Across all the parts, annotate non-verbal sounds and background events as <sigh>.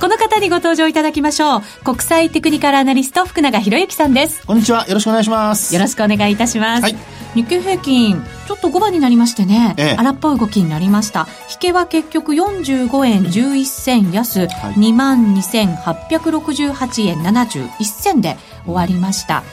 この方にご登場いただきましょう。国際テクニカルアナリスト福永博之さんです。こんにちは。よろしくお願いします。よろしくお願いいたします、はい、日経平均ちょっと5番になりましてね、ええ、荒っぽい動きになりました。引けは結局45円11銭安、はい、2万2868円71銭で終わりました。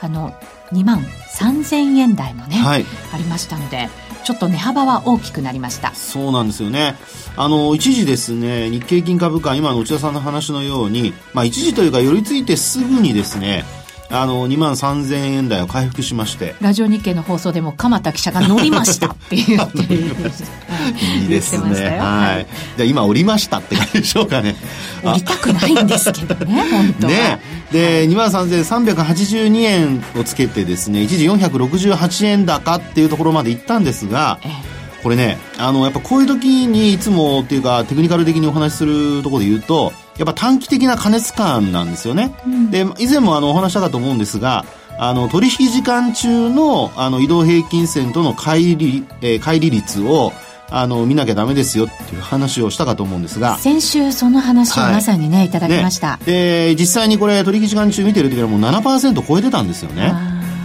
あの2万3000円台もね、はい、ありましたのでちょっと値幅は大きくなりました。そうなんですよね。あの一時ですね日経金株価今の内田さんの話のように、まあ、一時というか寄り付いてすぐにですねあの2万3000円台を回復しまして。ラジオ日経の放送でも鎌田記者が乗りました。<laughs> って言っていいですね。はい。じゃ今降りましたって感じでしょうかね。降りたくないんですけどね本当ね。で、はい、2万3382円をつけてですね一時468円高っていうところまで行ったんですが、ええ。これね、あの、やっぱこういう時にいつもっていうか、テクニカル的にお話しするところで言うと、やっぱ短期的な加熱感なんですよね。うん、で、以前もあの、お話したかと思うんですが、あの、取引時間中の、あの、移動平均線との乖離、えー、乖離率を、あの、見なきゃダメですよっていう話をしたかと思うんですが。先週その話をまさにね、はい、いただきました。ね、で、実際にこれ取引時間中見てる時はもう7%超えてたんですよね。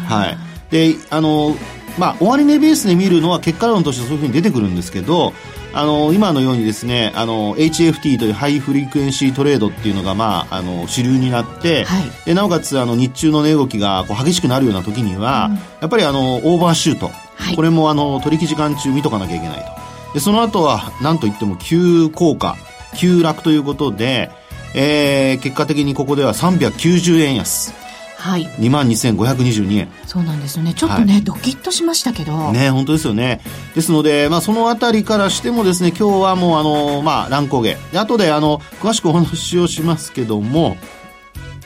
はい。で、あの、まあ、終値ベースで見るのは結果論としてそういうふうに出てくるんですけど、あの今のようにですねあの HFT というハイフリクエンシートレードっていうのが、まあ、あの主流になって、はい、でなおかつあの日中の値動きがこう激しくなるような時には、うん、やっぱりあのオーバーシュート、はい、これもあの取引時間中見とかなきゃいけないと。でその後は何といっても急降下急落ということで、えー、結果的にここでは390円安はい、2万2522円。そうなんですよね。ちょっとね、はい、ドキッとしましたけど。ね本当ですよね。ですので、まあ、そのあたりからしてもですね今日はもうあの、まあ、乱高下。で後であの詳しくお話をしますけども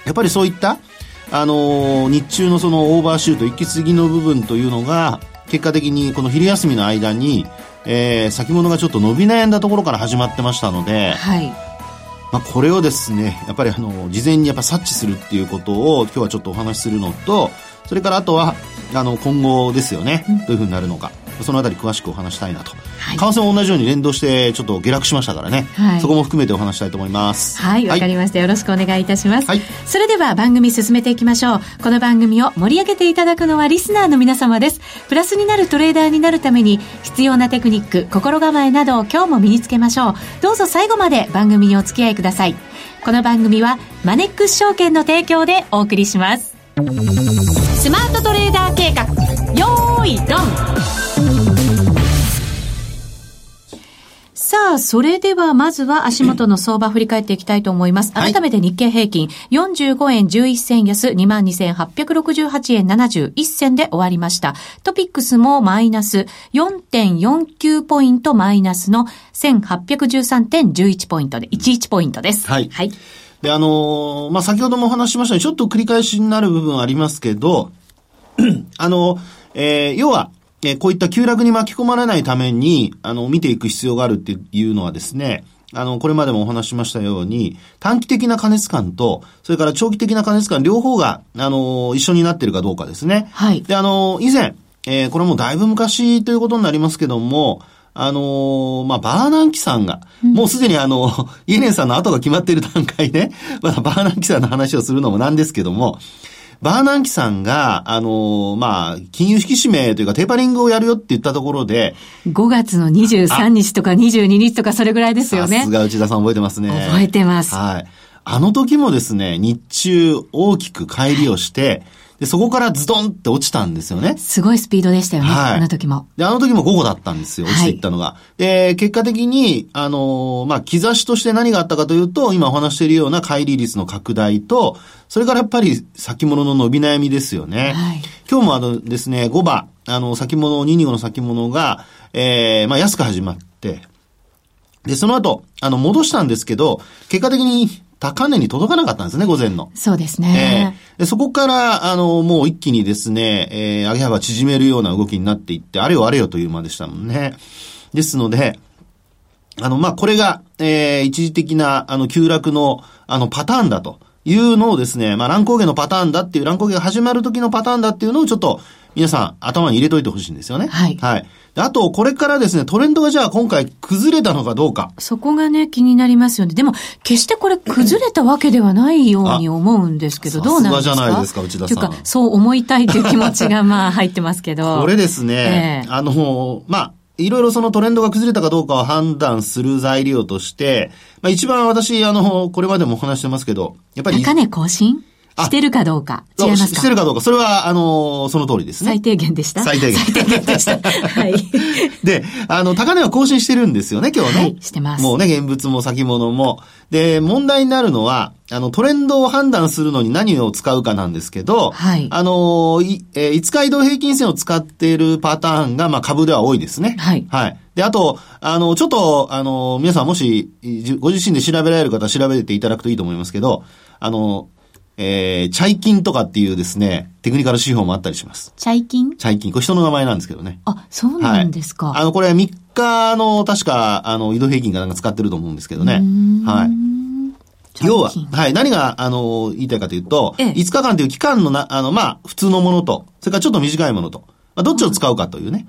やっぱりそういったあの日中のそのオーバーシュート行き過ぎの部分というのが結果的にこの昼休みの間に、えー、先物がちょっと伸び悩んだところから始まってましたので、はい、まあ、これをですね、やっぱりあの、事前にやっぱ察知するっていうことを今日はちょっとお話しするのと、それからあとは、あの、今後ですよね、どういうふうになるのか。そのあたり詳しくお話したいなと。はい、為替も同じように連動してちょっと下落しましたからね、はい、そこも含めてお話したいと思います。はい、わ、はい、かりました。よろしくお願いいたします。はい、それでは番組進めていきましょう。この番組を盛り上げていただくのはリスナーの皆様です。プラスになるトレーダーになるために必要なテクニック、心構えなどを今日も身につけましょう。どうぞ最後まで番組にお付き合いください。この番組はマネックス証券の提供でお送りします。スマートトレーダー計画、よーい、ドンさあ、それではまずは足元の相場振り返っていきたいと思います。改めて日経平均、45円11銭安、22,868円71銭で終わりました。トピックスもマイナス4.49ポイントマイナスの1813.11ポイントで、11ポイントです。はい。はい。で、あのー、まあ、先ほどもお話ししましたように、ちょっと繰り返しになる部分ありますけど、<clears throat> あの、えー、要は、えこういった急落に巻き込まれないために、あの、見ていく必要があるっていうのはですね、あの、これまでもお話しましたように、短期的な加熱感と、それから長期的な加熱感、両方が、あの、一緒になってるかどうかですね。はい。で、あの、以前、えー、これもだいぶ昔ということになりますけども、あのー、まあ、バーナンキさんが、うん、もうすでにあの、イエレンさんの後が決まっている段階で、まだバーナンキさんの話をするのもなんですけども、バーナンキさんが、あの、まあ、金融引き締めというかテーパリングをやるよって言ったところで、5月の23日とか22日とかそれぐらいですよね。さすが内田さん覚えてますね。覚えてます。はい。あの時もですね、日中大きく帰りをして、はいで、そこからズドンって落ちたんですよね。すごいスピードでしたよね。はい。あの時も。で、あの時も午後だったんですよ。落ちていったのが。はい、で、結果的に、あのー、まあ、兆しとして何があったかというと、今お話しているような乖離率の拡大と、それからやっぱり先物の伸び悩みですよね。はい。今日もあのですね、5番、あの、先物、225の先物が、ええー、まあ、安く始まって、で、その後、あの、戻したんですけど、結果的に高値に届かなかったんですね、午前の。そうですね。えー、でそこから、あの、もう一気にですね、えー、上げ幅縮めるような動きになっていって、あれよあれよという間でしたもんね。ですので、あの、まあ、これが、えー、一時的な、あの、急落の、あの、パターンだというのをですね、まあ、乱高下のパターンだっていう、乱高下が始まる時のパターンだっていうのをちょっと、皆さん頭に入れといてほしいんですよね。はい。はい。あと、これからですね、トレンドがじゃあ今回崩れたのかどうか。そこがね、気になりますよね。でも、決してこれ崩れたわけではないように思うんですけど、どうなんですか？じゃないですか、内田さん。というか、そう思いたいという気持ちがまあ入ってますけど。<laughs> これですね、えー、あの、まあ、いろいろそのトレンドが崩れたかどうかを判断する材料として、まあ一番私、あの、これまでもお話してますけど、やっぱり。高値更新？してるかどうか。違いますか？してるかどうか。それは、あの、その通りですね。最低限でした最低限。最低限でした。<laughs> はい。で、あの、高値は更新してるんですよね、今日ね。はい、してます。もうね、現物も先物も。で、問題になるのは、あの、トレンドを判断するのに何を使うかなんですけど、はい。あの、い、えー、5日移動平均線を使っているパターンが、まあ、株では多いですね。はい。はい。で、あと、あの、ちょっと、あの、皆さんもし、ご自身で調べられる方は調べていただくといいと思いますけど、あの、えー、チャイキンとかっていうですね、テクニカル指標もあったりします。チャイキン？チャイキン。これ人の名前なんですけどね。あ、そうなんですか。はい、あの、これ3日の、確か、あの、移動平均かなんか使ってると思うんですけどね。はい。要は、はい、何が、あの、言いたいかというと、ええ、5日間という期間のな、あの、まあ、普通のものと、それからちょっと短いものと、まあ、どっちを使うかというね。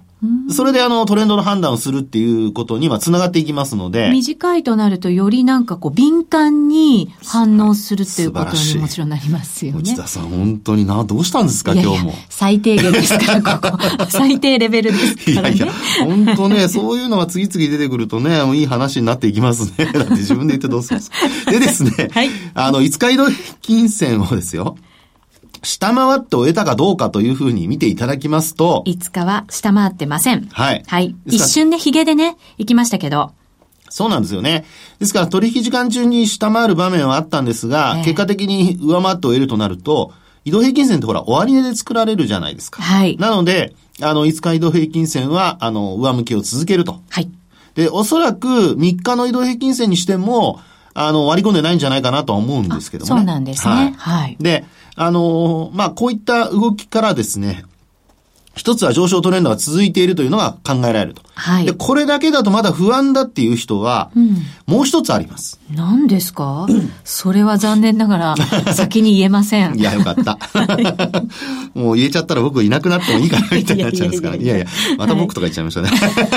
それであのトレンドの判断をするっていうことには繋がっていきますので。短いとなるとよりなんかこう敏感に反応するっていうことにもちろんなりますよね。内田さん本当にな、どうしたんですか今日も。最低限ですから、ここ。最低レベルですからね。いやいや、本当ね、そういうのが次々出てくるとね、いい話になっていきますね。だって自分で言ってどうするんですか。でですね、<laughs> はい、あの、5日移動金銭をですよ。下回って終えたかどうかというふうに見ていただきますと。5日は下回ってません。はい。はい。一瞬ね、髭でね、行きましたけど。そうなんですよね。ですから取引時間中に下回る場面はあったんですが、えー、結果的に上回って終えるとなると、移動平均線ってほら、終値で作られるじゃないですか。はい。なので、あの、5日移動平均線は、あの、上向きを続けると。はい。で、おそらく3日の移動平均線にしても、あの、割り込んでないんじゃないかなとは思うんですけどもね。そうなんですね。はい。はい、で、あのまあ、こういった動きからですね、一つは上昇トレンドが続いているというのが考えられると。はい。で、これだけだとまだ不安だっていう人は、うん、もう一つあります。何ですか？<clears throat> それは残念ながら、先に言えません。<laughs> いや、よかった。<laughs> もう言えちゃったら僕いなくなってもいいかなみたいになっちゃうんですから。いやいや、また僕とか言っちゃいましたね。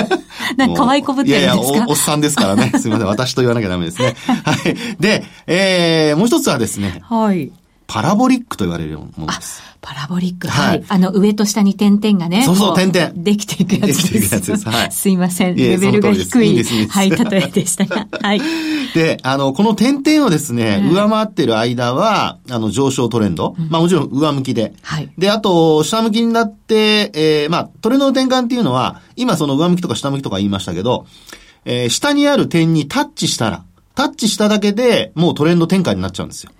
<laughs> なんか可愛いこぶってるんですか？いやいやお、おっさんですからね。すみません。私と言わなきゃダメですね。はい。で、えー、もう一つはですね。はい。パラボリックと言われるものです。パラボリック。はい。あの、上と下に点々がね。そうそう、点々。できていくやつです。できていくやつです。はい。<laughs> すいません。レベルが低い。いいですはい、例えでしたが。はい。<laughs> で、あの、この点々をですね、上回ってる間は、あの、上昇トレンド。まあもちろん上向きで。はい。で、あと、下向きになって、えー、まあ、トレンドの転換っていうのは、今その上向きとか下向きとか言いましたけど、えー、下にある点にタッチしたら、タッチしただけでもうトレンド転換になっちゃうんですよ。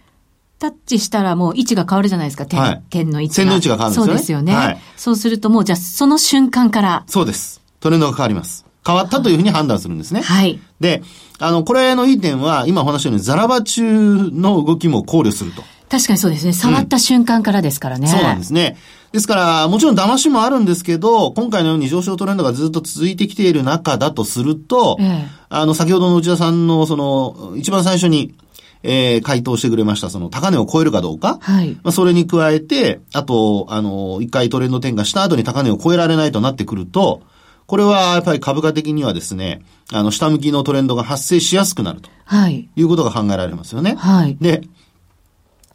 タッチしたらもう位置が変わるじゃないですか、点、はい、点の位置が。線の位置が変わるんですよね。そうですよね。はい、そうするともうじゃあその瞬間から。そうです。トレンドが変わります。変わったというふうに判断するんですね。はい。で、あの、これのいい点は、今お話したように、ザラバ中の動きも考慮すると。確かにそうですね。触った瞬間からですからね。うん、そうなんですね。ですから、もちろん騙しもあるんですけど、今回のように上昇トレンドがずっと続いてきている中だとすると、ええ、あの、先ほどの内田さんの、その、一番最初に、えー、回答してくれました、その高値を超えるかどうか。はい。まあ、それに加えて、あと、あの、一回トレンド転換した後に高値を超えられないとなってくると、これはやっぱり株価的にはですね、あの、下向きのトレンドが発生しやすくなると。はい。いうことが考えられますよね。はい。で、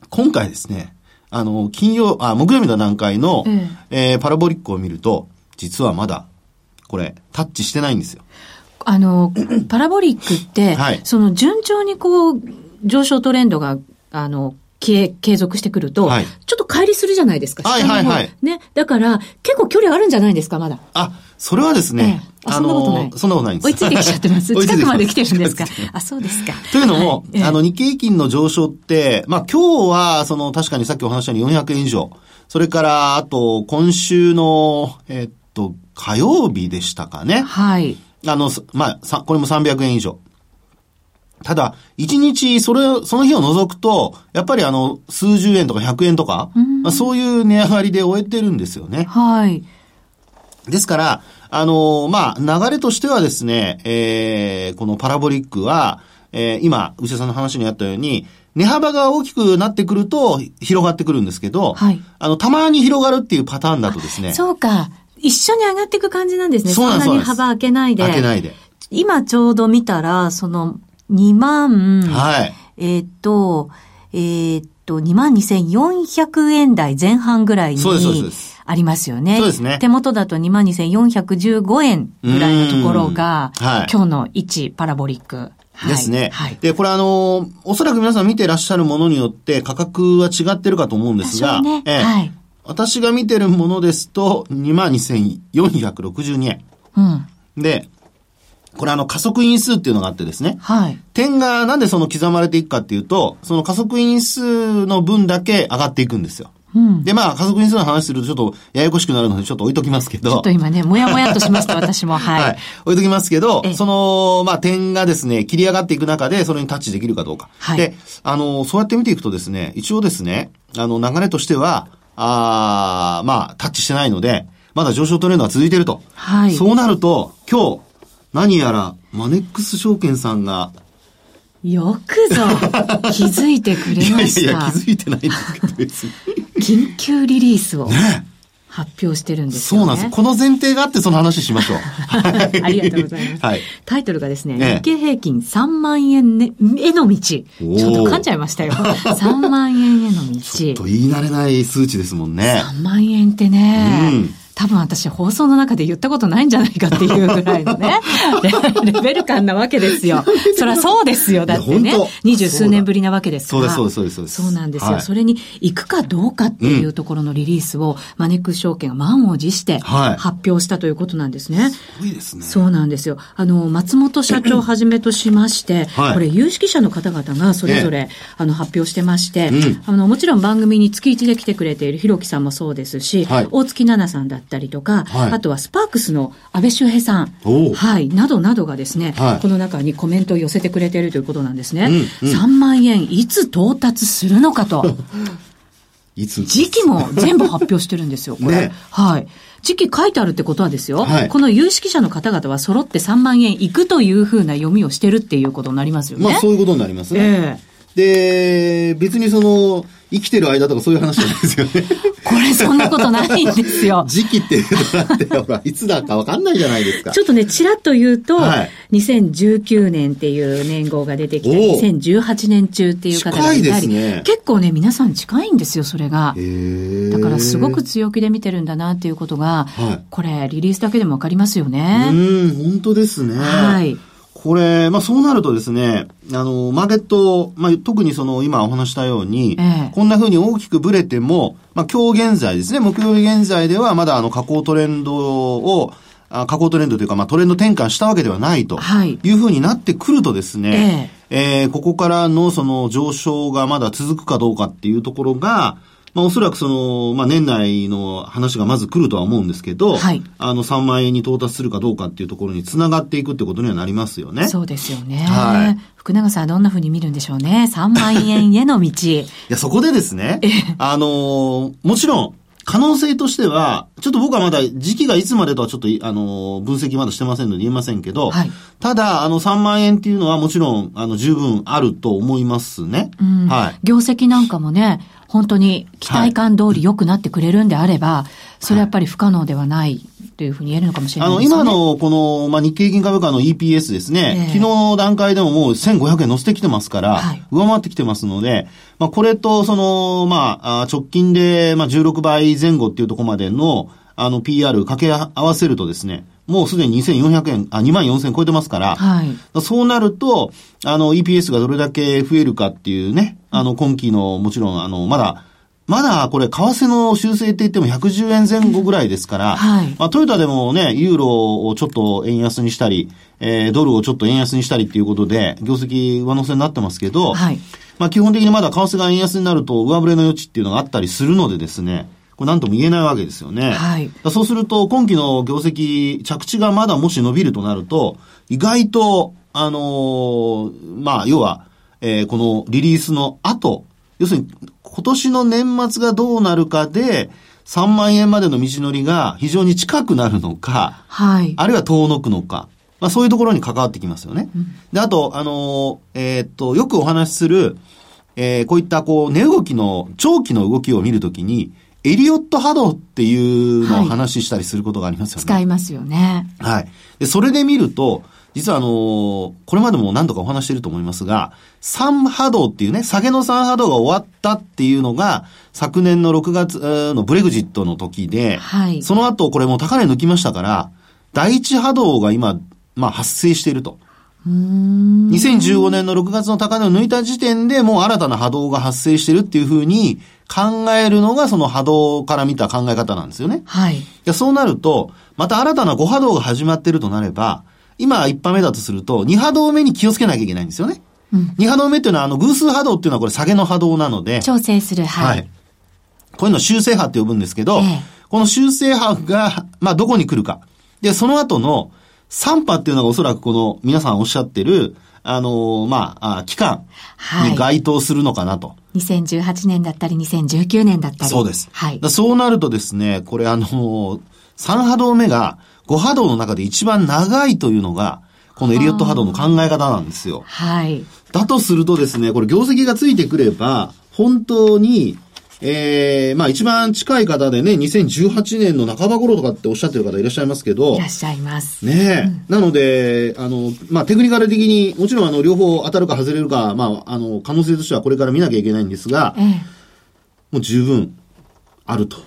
今回ですね、あの、金曜、あ、木曜日の段階の、うん、えー、パラボリックを見ると、実はまだ、これ、タッチしてないんですよ。あの、パラボリックって、はい、その順調にこう、上昇トレンドが、あの、継続してくると、はい、ちょっと乖離するじゃないですか。はいはいはい。ね。だから、結構距離あるんじゃないですか、まだ。あ、それはですね。ええ、あそんなことない。そんなことないんです。追いついてきちゃってます。<laughs> 近くまで来てるんですか？<laughs> あ、そうですか。というのも、はい、あの、日経平均の上昇って、まあ今日は、その、確かにさっきお話したように400円以上。それから、あと、今週の、えっと、火曜日でしたかね。はい。あの、まあ、これも300円以上。ただ、一日、それ、その日を除くと、やっぱりあの、数十円とか100円とか、まあ、そういう値上がりで終えてるんですよね。はい。ですから、あの、まあ、流れとしてはですね、えー、このパラボリックは、えー、今、牛田さんの話にあったように、値幅が大きくなってくると広がってくるんですけど、はい、あの、たまに広がるっていうパターンだとですね。そうか。一緒に上がっていく感じなんですね。そうなんです。そんなに幅開けないで。開けないで。今ちょうど見たら、その、2万、はい。えっ、と、えー、っと、22,400円台前半ぐらいに。そうです、そうです。ありますよね。そうですね。手元だと22,415円ぐらいのところが、はい、今日の1パラボリック。ですね。はい。で、これあの、おそらく皆さん見てらっしゃるものによって価格は違ってるかと思うんですが、ね、えはい。私が見てるものですと、22,462円。うん。で、これあの加速因数っていうのがあってですね。はい。点がなんでその刻まれていくかっていうと、その加速因数の分だけ上がっていくんですよ。うん、で、まあ、加速因数の話するとちょっとややこしくなるのでちょっと置いときますけど。ちょっと今ね、もやもやとしました、<laughs> 私も。はい。はい。置いときますけど、その、まあ、点がですね、切り上がっていく中で、それにタッチできるかどうか。はい。で、あの、そうやって見ていくとですね、一応ですね、あの、流れとしては、あまあ、タッチしてないので、まだ上昇トレンドは続いていると。はい。そうなると、今日、何やら、マネックス証券さんが、よくぞ、気づいてくれました。いやいや、気づいてないんですけど、別に。緊急リリースを。ね。発表してるんですよ、ね、そうなんです。この前提があってその話しましょう。<laughs> ありがとうございます。はい、タイトルがですね、日経平均3万円、ね、への道。ちょっと噛んじゃいましたよ。<laughs> 3万円への道。ちょっと言い慣れない数値ですもんね。3万円ってね。うん多分私放送の中で言ったことないんじゃないかっていうぐらいのね、<laughs> レベル感なわけですよ。そりゃそうですよ。だってね、二十数年ぶりなわけですから。そうです、そうです、そうです。そうなんですよ、はい、それに行くかどうかっていうところのリリースを、マネックス証券が満を持して発表したということなんですね。すごいですね。そうなんですよ。あの、松本社長をはじめとしまして、はい、これ有識者の方々がそれぞれ、あの発表してまして、うん、あの、もちろん番組に月一で来てくれているひろきさんもそうですし、はい、大月奈々さんだったりとか、はい、あとはスパークスの安倍周平さん、はい、などなどがですね、はい、この中にコメントを寄せてくれているということなんですね。うんうん、3万円いつ到達するのかと。<laughs> いつ時期も全部発表してるんですよ、これ。<laughs> ね、はい。時期書いてあるってことはですよ、はい、この有識者の方々は揃って3万円いくというふうな読みをしてるっていうことになりますよね。まあそういうことになりますね。えー、で、別にその、生きてる間とかそういう話じゃないですよね。<laughs> これそんなことないんですよ。<laughs> 時期っていうのだって、ほら、いつだかわかんないじゃないですか。ちょっとね、ちらっと言うと、はい、2019年っていう年号が出てきて、2018年中っていう方がいたり、ね、結構ね、皆さん近いんですよ、それが。だからすごく強気で見てるんだなっていうことが、はい、これ、リリースだけでもわかりますよね。うん、本当ですね。はい。これ、まあそうなるとですね、あの、マーケット、まあ特にその今お話したように、ええ、こんな風に大きくブレても、まあ今日現在ですね、木曜日現在ではまだあの下降トレンドを、あ下降トレンドというか、まあ、トレンド転換したわけではないとい。うふうになってくるとですね、ええ。えー、ここからのその上昇がまだ続くかどうかっていうところが、まあ、おそらくその、まあ、年内の話がまず来るとは思うんですけど、はい、あの、3万円に到達するかどうかっていうところにつながっていくってことにはなりますよね。そうですよね。はい。福永さんはどんなふうに見るんでしょうね。3万円への道。<laughs> いや、そこでですね、あのもちろん、可能性としては、ちょっと僕はまだ時期がいつまでとはちょっと、あの、分析まだしてませんので言えませんけど、はい、ただ、あの、3万円っていうのはもちろん、あの、十分あると思いますね。うん、はい。業績なんかもね、本当に期待感通り良くなってくれるんであれば、はい、それやっぱり不可能ではないというふうに言えるのかもしれないね。あの、今のこの、まあ、日経銀株価の EPS ですね、えー、昨日の段階でももう1500円乗せてきてますから、はい、上回ってきてますので、まあ、これと、その、まあ、直近で、まあ、16倍前後っていうところまでの、あの、PR 掛け合わせるとですね、もうすでに2400円、あ、2万4000円超えてますから、はい、そうなると、あの、EPS がどれだけ増えるかっていうね、あの、今期の、もちろん、あの、まだ、まだこれ、為替の修正って言っても110円前後ぐらいですから、はい、まあ、トヨタでもね、ユーロをちょっと円安にしたり、えー、ドルをちょっと円安にしたりっていうことで、業績上乗せになってますけど、はい、まあ、基本的にまだ為替が円安になると上振れの余地っていうのがあったりするのでですね、これ何とも言えないわけですよね。はい。そうすると、今期の業績、着地がまだもし伸びるとなると、意外と、あのー、まあ、要は、えー、このリリースの後、要するに、今年の年末がどうなるかで、3万円までの道のりが非常に近くなるのか、はい。あるいは遠のくのか、まあそういうところに関わってきますよね。うん、で、あと、あのー、えー、っと、よくお話しする、えー、こういったこう、値動きの、長期の動きを見るときに、エリオット波動っていうのを話したりすることがありますよね。はい、使いますよね。はい。で、それで見ると、実はあのー、これまでも何度かお話していると思いますが、3波動っていうね、下げの3波動が終わったっていうのが、昨年の6月のブレグジットの時で、はい、その後これも高値抜きましたから、第1波動が今、まあ発生していると。2015年の6月の高値を抜いた時点でもう新たな波動が発生してるっていうふうに考えるのがその波動から見た考え方なんですよね。はい。そうなると、また新たな5波動が始まってるとなれば、今1波目だとすると、2波動目に気をつけなきゃいけないんですよね。うん、2波動目っていうのは、あの、偶数波動っていうのはこれ下げの波動なので。調整する、はい。はい。こういうの修正波って呼ぶんですけど、ええ、この修正波が、まあ、どこに来るか。で、その後の3波っていうのがおそらくこの皆さんおっしゃってる、あのー、まあ、期間に該当するのかなと。はい、2018年だったり、2019年だったり。そうです。はい。そうなるとですね、これあのー、3波動目が5波動の中で一番長いというのが、このエリオット波動の考え方なんですよ。はい。だとするとですね、これ業績がついてくれば、本当に、ええー、まあ一番近い方でね、2018年の半ば頃とかっておっしゃってる方いらっしゃいますけど。いらっしゃいます。ねえ、うん、なので、あの、まあテクニカル的に、もちろんあの、両方当たるか外れるか、まあ、あの、可能性としてはこれから見なきゃいけないんですが、ええ、もう十分あると。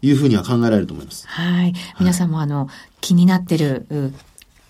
いうふうには考えられると思います。はい。皆さんもあの、気になってる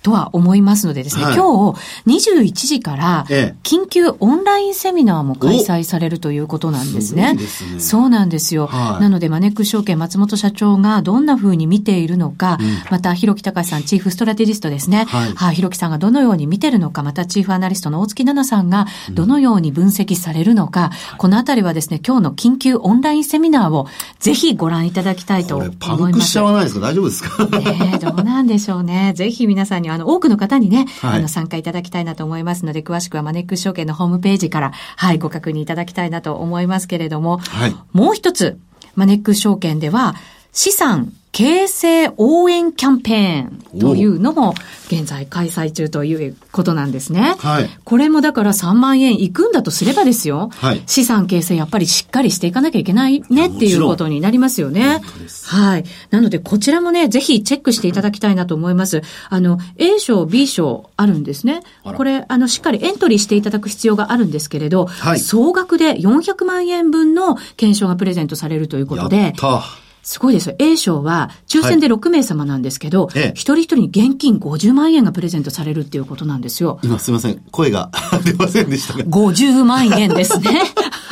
とは思いますのでですね、はい、今日21時から緊急オンラインセミナーも開催されるということなんですね。すねそうなんですよ。はい、なのでマネックス証券松本社長がどんな風に見ているのか、うん、また広木隆さんチーフストラテジストですね。はい、はあ、広木さんがどのように見てるのか、またチーフアナリストの大月奈々さんがどのように分析されるのか、うん、このあたりはですね、今日の緊急オンラインセミナーをぜひご覧いただきたいと思います。パンクしちゃわないですか？大丈夫ですか？ねどうなんでしょうね。ぜひ皆さんにあの、多くの方にね、はい、あの、参加いただきたいなと思いますので、詳しくはマネックス証券のホームページから、はい、ご確認いただきたいなと思いますけれども、はい、もう一つ、マネックス証券では、資産形成応援キャンペーンというのも現在開催中ということなんですね。はい。これもだから3万円いくんだとすればですよ。はい。資産形成やっぱりしっかりしていかなきゃいけないねっていうことになりますよね。はい。なのでこちらもね、ぜひチェックしていただきたいなと思います。あの、A 賞、B 賞あるんですね。これ、あの、しっかりエントリーしていただく必要があるんですけれど、はい。総額で400万円分の検証がプレゼントされるということで、やったすごいですよ。A 賞は抽選で6名様なんですけど、はい、一人一人に現金50万円がプレゼントされるっていうことなんですよ。今すいません。声が <laughs> 出ませんでしたが。50万円ですね。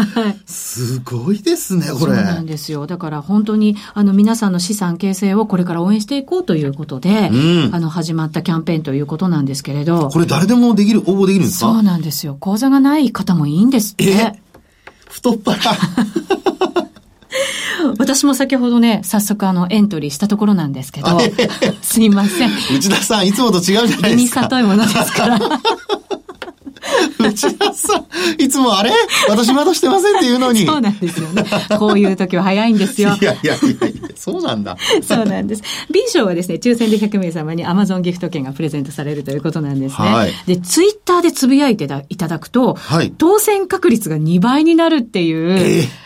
<laughs> すごいですね、これ。そうなんですよ。だから本当に、あの、皆さんの資産形成をこれから応援していこうということで、うん、あの、始まったキャンペーンということなんですけれど。これ誰でもできる、応募できるんですか？そうなんですよ。口座がない方もいいんですって。え？太っ腹。<laughs> 私も先ほどね、早速あの、エントリーしたところなんですけど、<laughs> すいません。内田さん、いつもと違うじゃないですか。に里いものですから。<laughs> 内田さん、いつもあれ？私まだしてませんって言うのに。そうなんですよね。こういう時は早いんですよ。いやいやいやいや、そうなんだ。そうなんです。B 賞はですね、抽選で100名様に Amazon ギフト券がプレゼントされるということなんですね。はい、で、ツイッターでつぶやいていただくと、はい、当選確率が2倍になるっていう、えー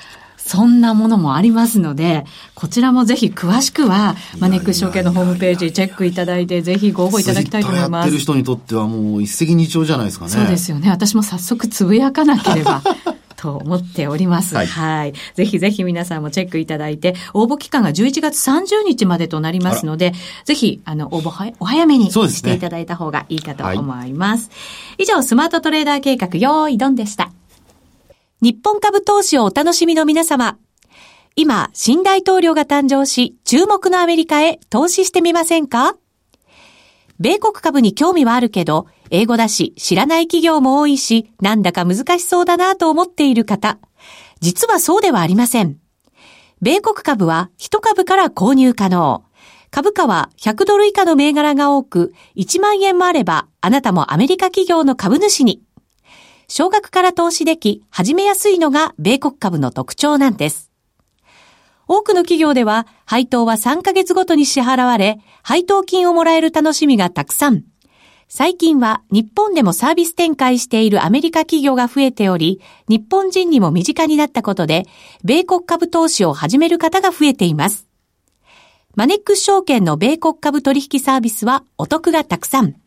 そんなものもありますので、こちらもぜひ詳しくは、マネックス証券のホームページチェックいただいて、ぜひご応募いただきたいと思います。やってる人にとってはもう一石二鳥じゃないですかね。そうですよね。私も早速つぶやかなければ。<laughs> と思っております。はい、はい。ぜひぜひ皆さんもチェックいただいて、応募期間が11月30日までとなりますので、ぜひ、あの、応募はお早めにしていただいた方がいいかと思います。すねはい、以上、スマートトレーダー計画、用意ドンでした。日本株投資をお楽しみの皆様。今、新大統領が誕生し、注目のアメリカへ投資してみませんか？米国株に興味はあるけど、英語だし、知らない企業も多いし、なんだか難しそうだなと思っている方。実はそうではありません。米国株は1株から購入可能。株価は100ドル以下の銘柄が多く、1万円もあれば、あなたもアメリカ企業の株主に。少額から投資でき、始めやすいのが米国株の特徴なんです。多くの企業では配当は3ヶ月ごとに支払われ、配当金をもらえる楽しみがたくさん。最近は日本でもサービス展開しているアメリカ企業が増えており、日本人にも身近になったことで、米国株投資を始める方が増えています。マネックス証券の米国株取引サービスはお得がたくさん。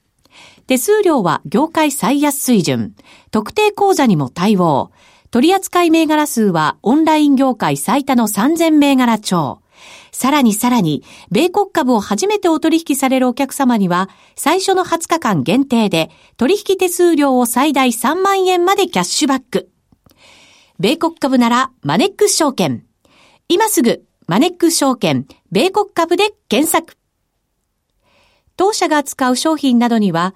手数料は業界最安水準。特定口座にも対応。取扱銘柄数はオンライン業界最多の3000銘柄超。さらにさらに、米国株を初めてお取引されるお客様には、最初の20日間限定で、取引手数料を最大3万円までキャッシュバック。米国株なら、マネックス証券。今すぐ、マネックス証券、米国株で検索。当社が扱う商品などには、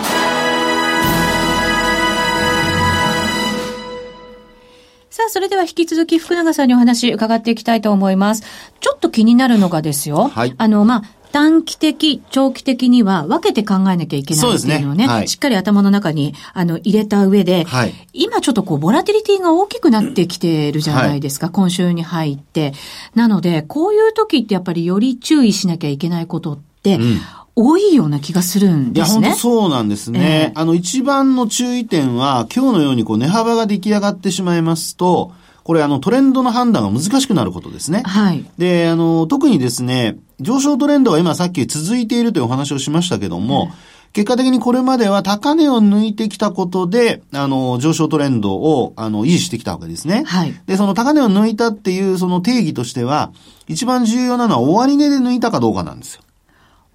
さあ、それでは引き続き福永さんにお話伺っていきたいと思います。ちょっと気になるのがですよ。はい。あの、まあ、短期的、長期的には分けて考えなきゃいけないっていうのをね、ねはい、しっかり頭の中にあの入れた上で、はい、今ちょっとこう、ボラティリティが大きくなってきてるじゃないですか、はい、今週に入って。なので、こういう時ってやっぱりより注意しなきゃいけないことって、うん多いような気がするんですね。いや、本当そうなんですね。えー、あの、一番の注意点は、今日のようにこう、値幅が出来上がってしまいますと、これあのトレンドの判断が難しくなることですね。はい。で、あの、特にですね、上昇トレンドは今さっき続いているというお話をしましたけども、結果的にこれまでは高値を抜いてきたことで、あの、上昇トレンドを、あの、維持してきたわけですね。はい。で、その高値を抜いたっていうその定義としては、一番重要なのは終値で抜いたかどうかなんですよ。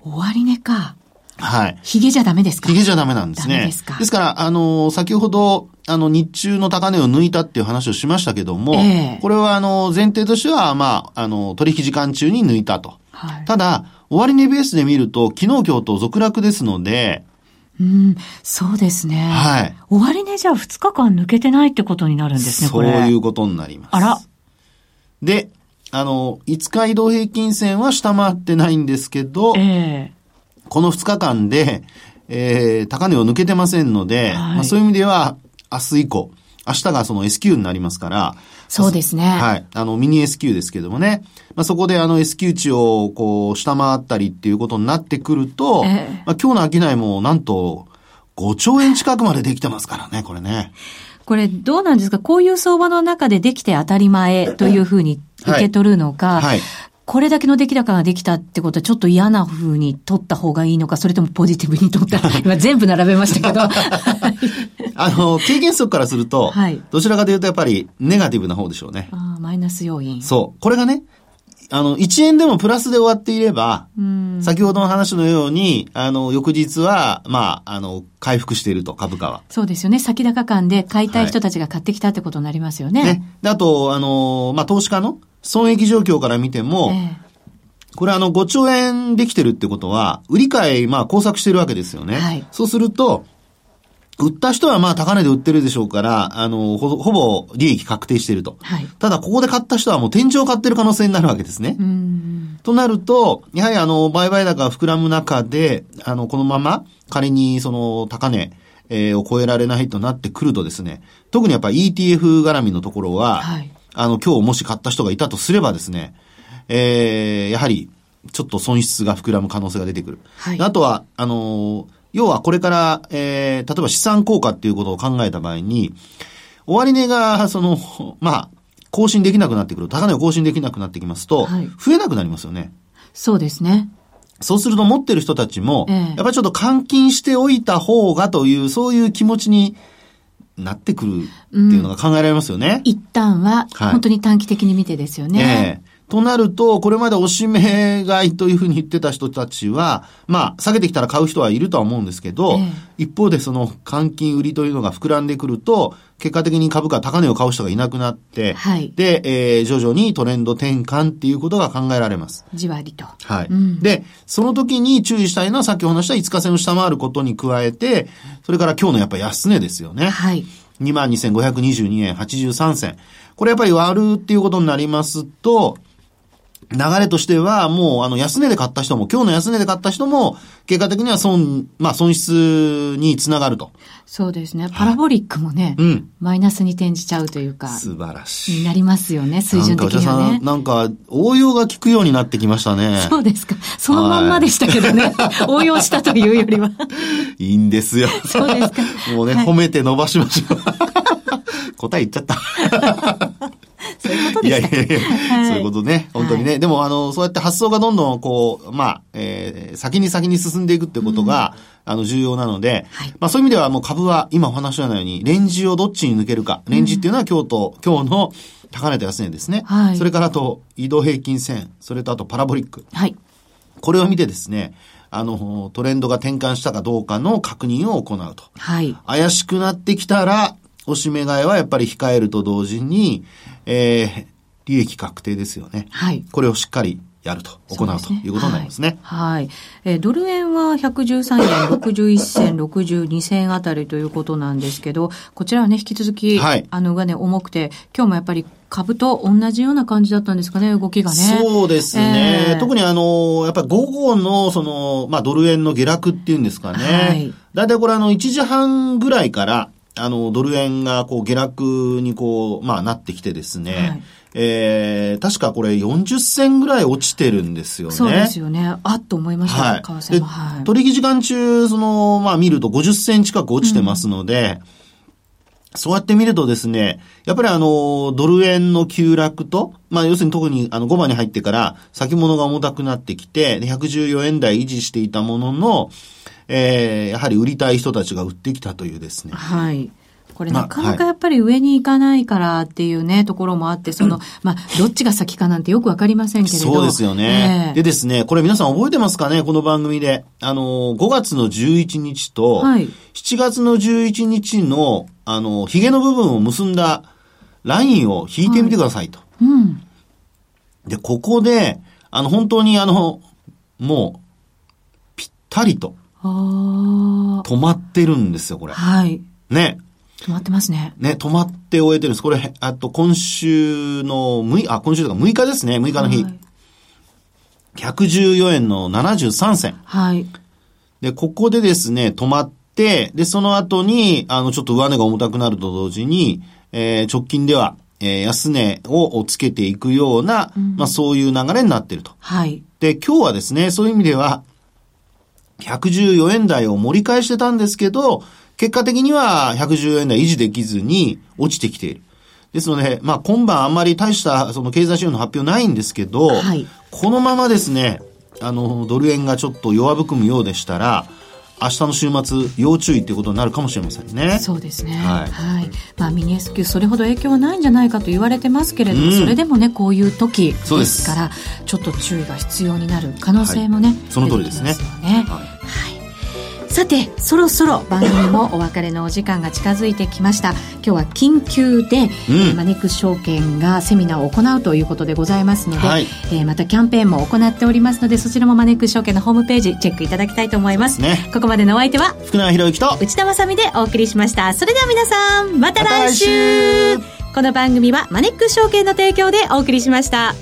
終値か。はい。ヒゲじゃダメですか？ヒゲじゃダメなんですね。ですか。ですから、あの、先ほど、あの、日中の高値を抜いたっていう話をしましたけども、えー、これは、あの、前提としては、まあ、あの、取引時間中に抜いたと。はい、ただ、終値ベースで見ると、昨日今日と続落ですので、うん、そうですね。はい。終値じゃあ2日間抜けてないってことになるんですね、これ。そういうことになります。あら。で、あの、5日移動平均線は下回ってないんですけど、えーこの2日間で、えー、高値を抜けてませんので、はい、まあ、そういう意味では、明日以降、明日がその S q になりますから、そうですね。はい。あの、ミニ S q ですけどもね。まあ、そこであの S q 値をこう、下回ったりっていうことになってくると、えー、まあ、今日の商いもなんと5兆円近くまでできてますからね、これね。これどうなんですか？こういう相場の中でできて当たり前というふうに受け取るのか、はいはい、これだけの出来高ができたってことはちょっと嫌な風に取った方がいいのか、それともポジティブに取ったら、今全部並べましたけど。<laughs> <laughs> あの、経験則からすると、はい、どちらかというとやっぱりネガティブな方でしょうね。ああ、マイナス要因。そう。これがね、あの、1円でもプラスで終わっていれば、先ほどの話のように、あの、翌日は、まあ、あの、回復していると、株価は。そうですよね。先高感で買いたい人たちが買ってきたってことになりますよね。はい、ね。あと、あの、まあ、投資家の損益状況から見ても、えー、これあの5兆円できてるってことは、売り買い、まあ工作してるわけですよね。はい、そうすると、売った人はまあ高値で売ってるでしょうから、あの、ほほぼ利益確定していると。はい、ただ、ここで買った人はもう天井を買ってる可能性になるわけですね。となると、やはりあの、売買高が膨らむ中で、あの、このまま仮にその高値、えー、を超えられないとなってくるとですね、特にやっぱ ETF 絡みのところは、はい、あの、今日もし買った人がいたとすればですね、えー、やはり、ちょっと損失が膨らむ可能性が出てくる。はい、あとは、あの要はこれから、えー、例えば資産効果っていうことを考えた場合に、終値が、その、まあ、更新できなくなってくる。高値を更新できなくなってきますと、はい、増えなくなりますよね。そうですね。そうすると持ってる人たちも、ええ、やっぱりちょっと換金しておいた方がという、そういう気持ちになってくるっていうのが考えられますよね。うん、一旦は、本当に短期的に見てですよね。ええとなると、これまでおしめ買いというふうに言ってた人たちは、まあ、下げてきたら買う人はいるとは思うんですけど、ええ、一方でその換金売りというのが膨らんでくると、結果的に株価高値を買う人がいなくなって、はい、で、えー、徐々にトレンド転換っていうことが考えられます。じわりと。はい。うん、で、その時に注意したいのはさっきお話した5日線を下回ることに加えて、それから今日のやっぱ安値ですよね。はい。22,522円83銭。これやっぱり割るっていうことになりますと、流れとしては、もう、あの、安値で買った人も、今日の安値で買った人も、結果的には損、まあ、損失につながると。そうですね。パラボリックもね、うん、マイナスに転じちゃうというか。素晴らしい。になりますよね、水準的にはね。なんか、応用が効くようになってきましたね。そうですか。そのまんまでしたけどね。<laughs> 応用したというよりは。いいんですよ。そうですか。もうね、はい、褒めて伸ばしましょう。答え言っちゃった。そういうことですいやいやいや、はい、そういうことね。本当にね。はい、でも、あの、そうやって発想がどんどん、こう、まあ、えー、先に先に進んでいくってことが、うん、あの、重要なので、はい、まあ、そういう意味ではもう株は、今お話したように、レンジをどっちに抜けるか。レンジっていうのは今日と、今日の高値と安値ですね。はい。それからあと、移動平均線、それとあとパラボリック。はい。これを見てですね、あの、トレンドが転換したかどうかの確認を行うと。はい。怪しくなってきたら、おしめ買いはやっぱり控えると同時に、えー、利益確定ですよね。はい。これをしっかりやると、行う、ね、ということになりますね。はい。はい、えー、ドル円は113円61銭62銭あたりということなんですけど、こちらはね、引き続き、はい、あの、がね、重くて、今日もやっぱり株と同じような感じだったんですかね、動きがね。そうですね。えー、特にあの、やっぱり午後の、その、まあ、ドル円の下落っていうんですかね。はい。だいたいこれあの、1時半ぐらいから、あの、ドル円がこう下落にこう、まあなってきてですね、はい、えー、確かこれ40銭ぐらい落ちてるんですよね。そうですよね。あっと思いました、はい、為替も。はい、取引時間中、その、まあ見ると50銭近く落ちてますので、うんそうやって見るとですね、やっぱりあの、ドル円の急落と、まあ要するに特にあの5番に入ってから先物が重たくなってきて、114円台維持していたものの、えー、やはり売りたい人たちが売ってきたというですね。はい。これなかなかやっぱり上に行かないからっていうね、ところもあって、その、<laughs> まあ、どっちが先かなんてよくわかりませんけれどそうですよね。えー、でですね、これ皆さん覚えてますかね？この番組で。あの、5月の11日と、はい、7月の11日の、あの、髭の部分を結んだラインを引いてみてくださいと。はい、うん。で、ここで、あの、本当にあの、もう、ぴったりと、止まってるんですよ、これ。はい。ね。止まってますね。ね、止まって終えてるんです。これ、あと今週の6、あ、今週とか6日ですね、6日の日。はい、114円の73銭。はい。で、ここでですね、止まって、で、その後に、あの、ちょっと上値が重たくなると同時に、えー、直近では、えー、安値をつけていくような、うん、まあそういう流れになっていると。はい。で、今日はですね、そういう意味では、114円台を盛り返してたんですけど、結果的には114円台維持できずに落ちてきている。ですので、まあ今晩あんまり大したその経済指標の発表ないんですけど、はい、このままですね、あの、ドル円がちょっと弱含むようでしたら、明日の週末、要注意ということになるかもしれませんね。そうですね。はい。はい、まあ、ミニ S q それほど影響はないんじゃないかと言われてますけれども、うん、それでもね、こういう時ですから、ちょっと注意が必要になる可能性もね、はい、その通りですね。ねはいさてそろそろ番組もお別れのお時間が近づいてきました。今日は緊急で、うん、マネックス証券がセミナーを行うということでございますので、はい、えー、またキャンペーンも行っておりますのでそちらもマネックス証券のホームページチェックいただきたいと思います、ね、ここまでのお相手は福永博之と内田まさでお送りしました。それでは皆さんまた来週。ま、この番組はマネックス証券の提供でお送りしました。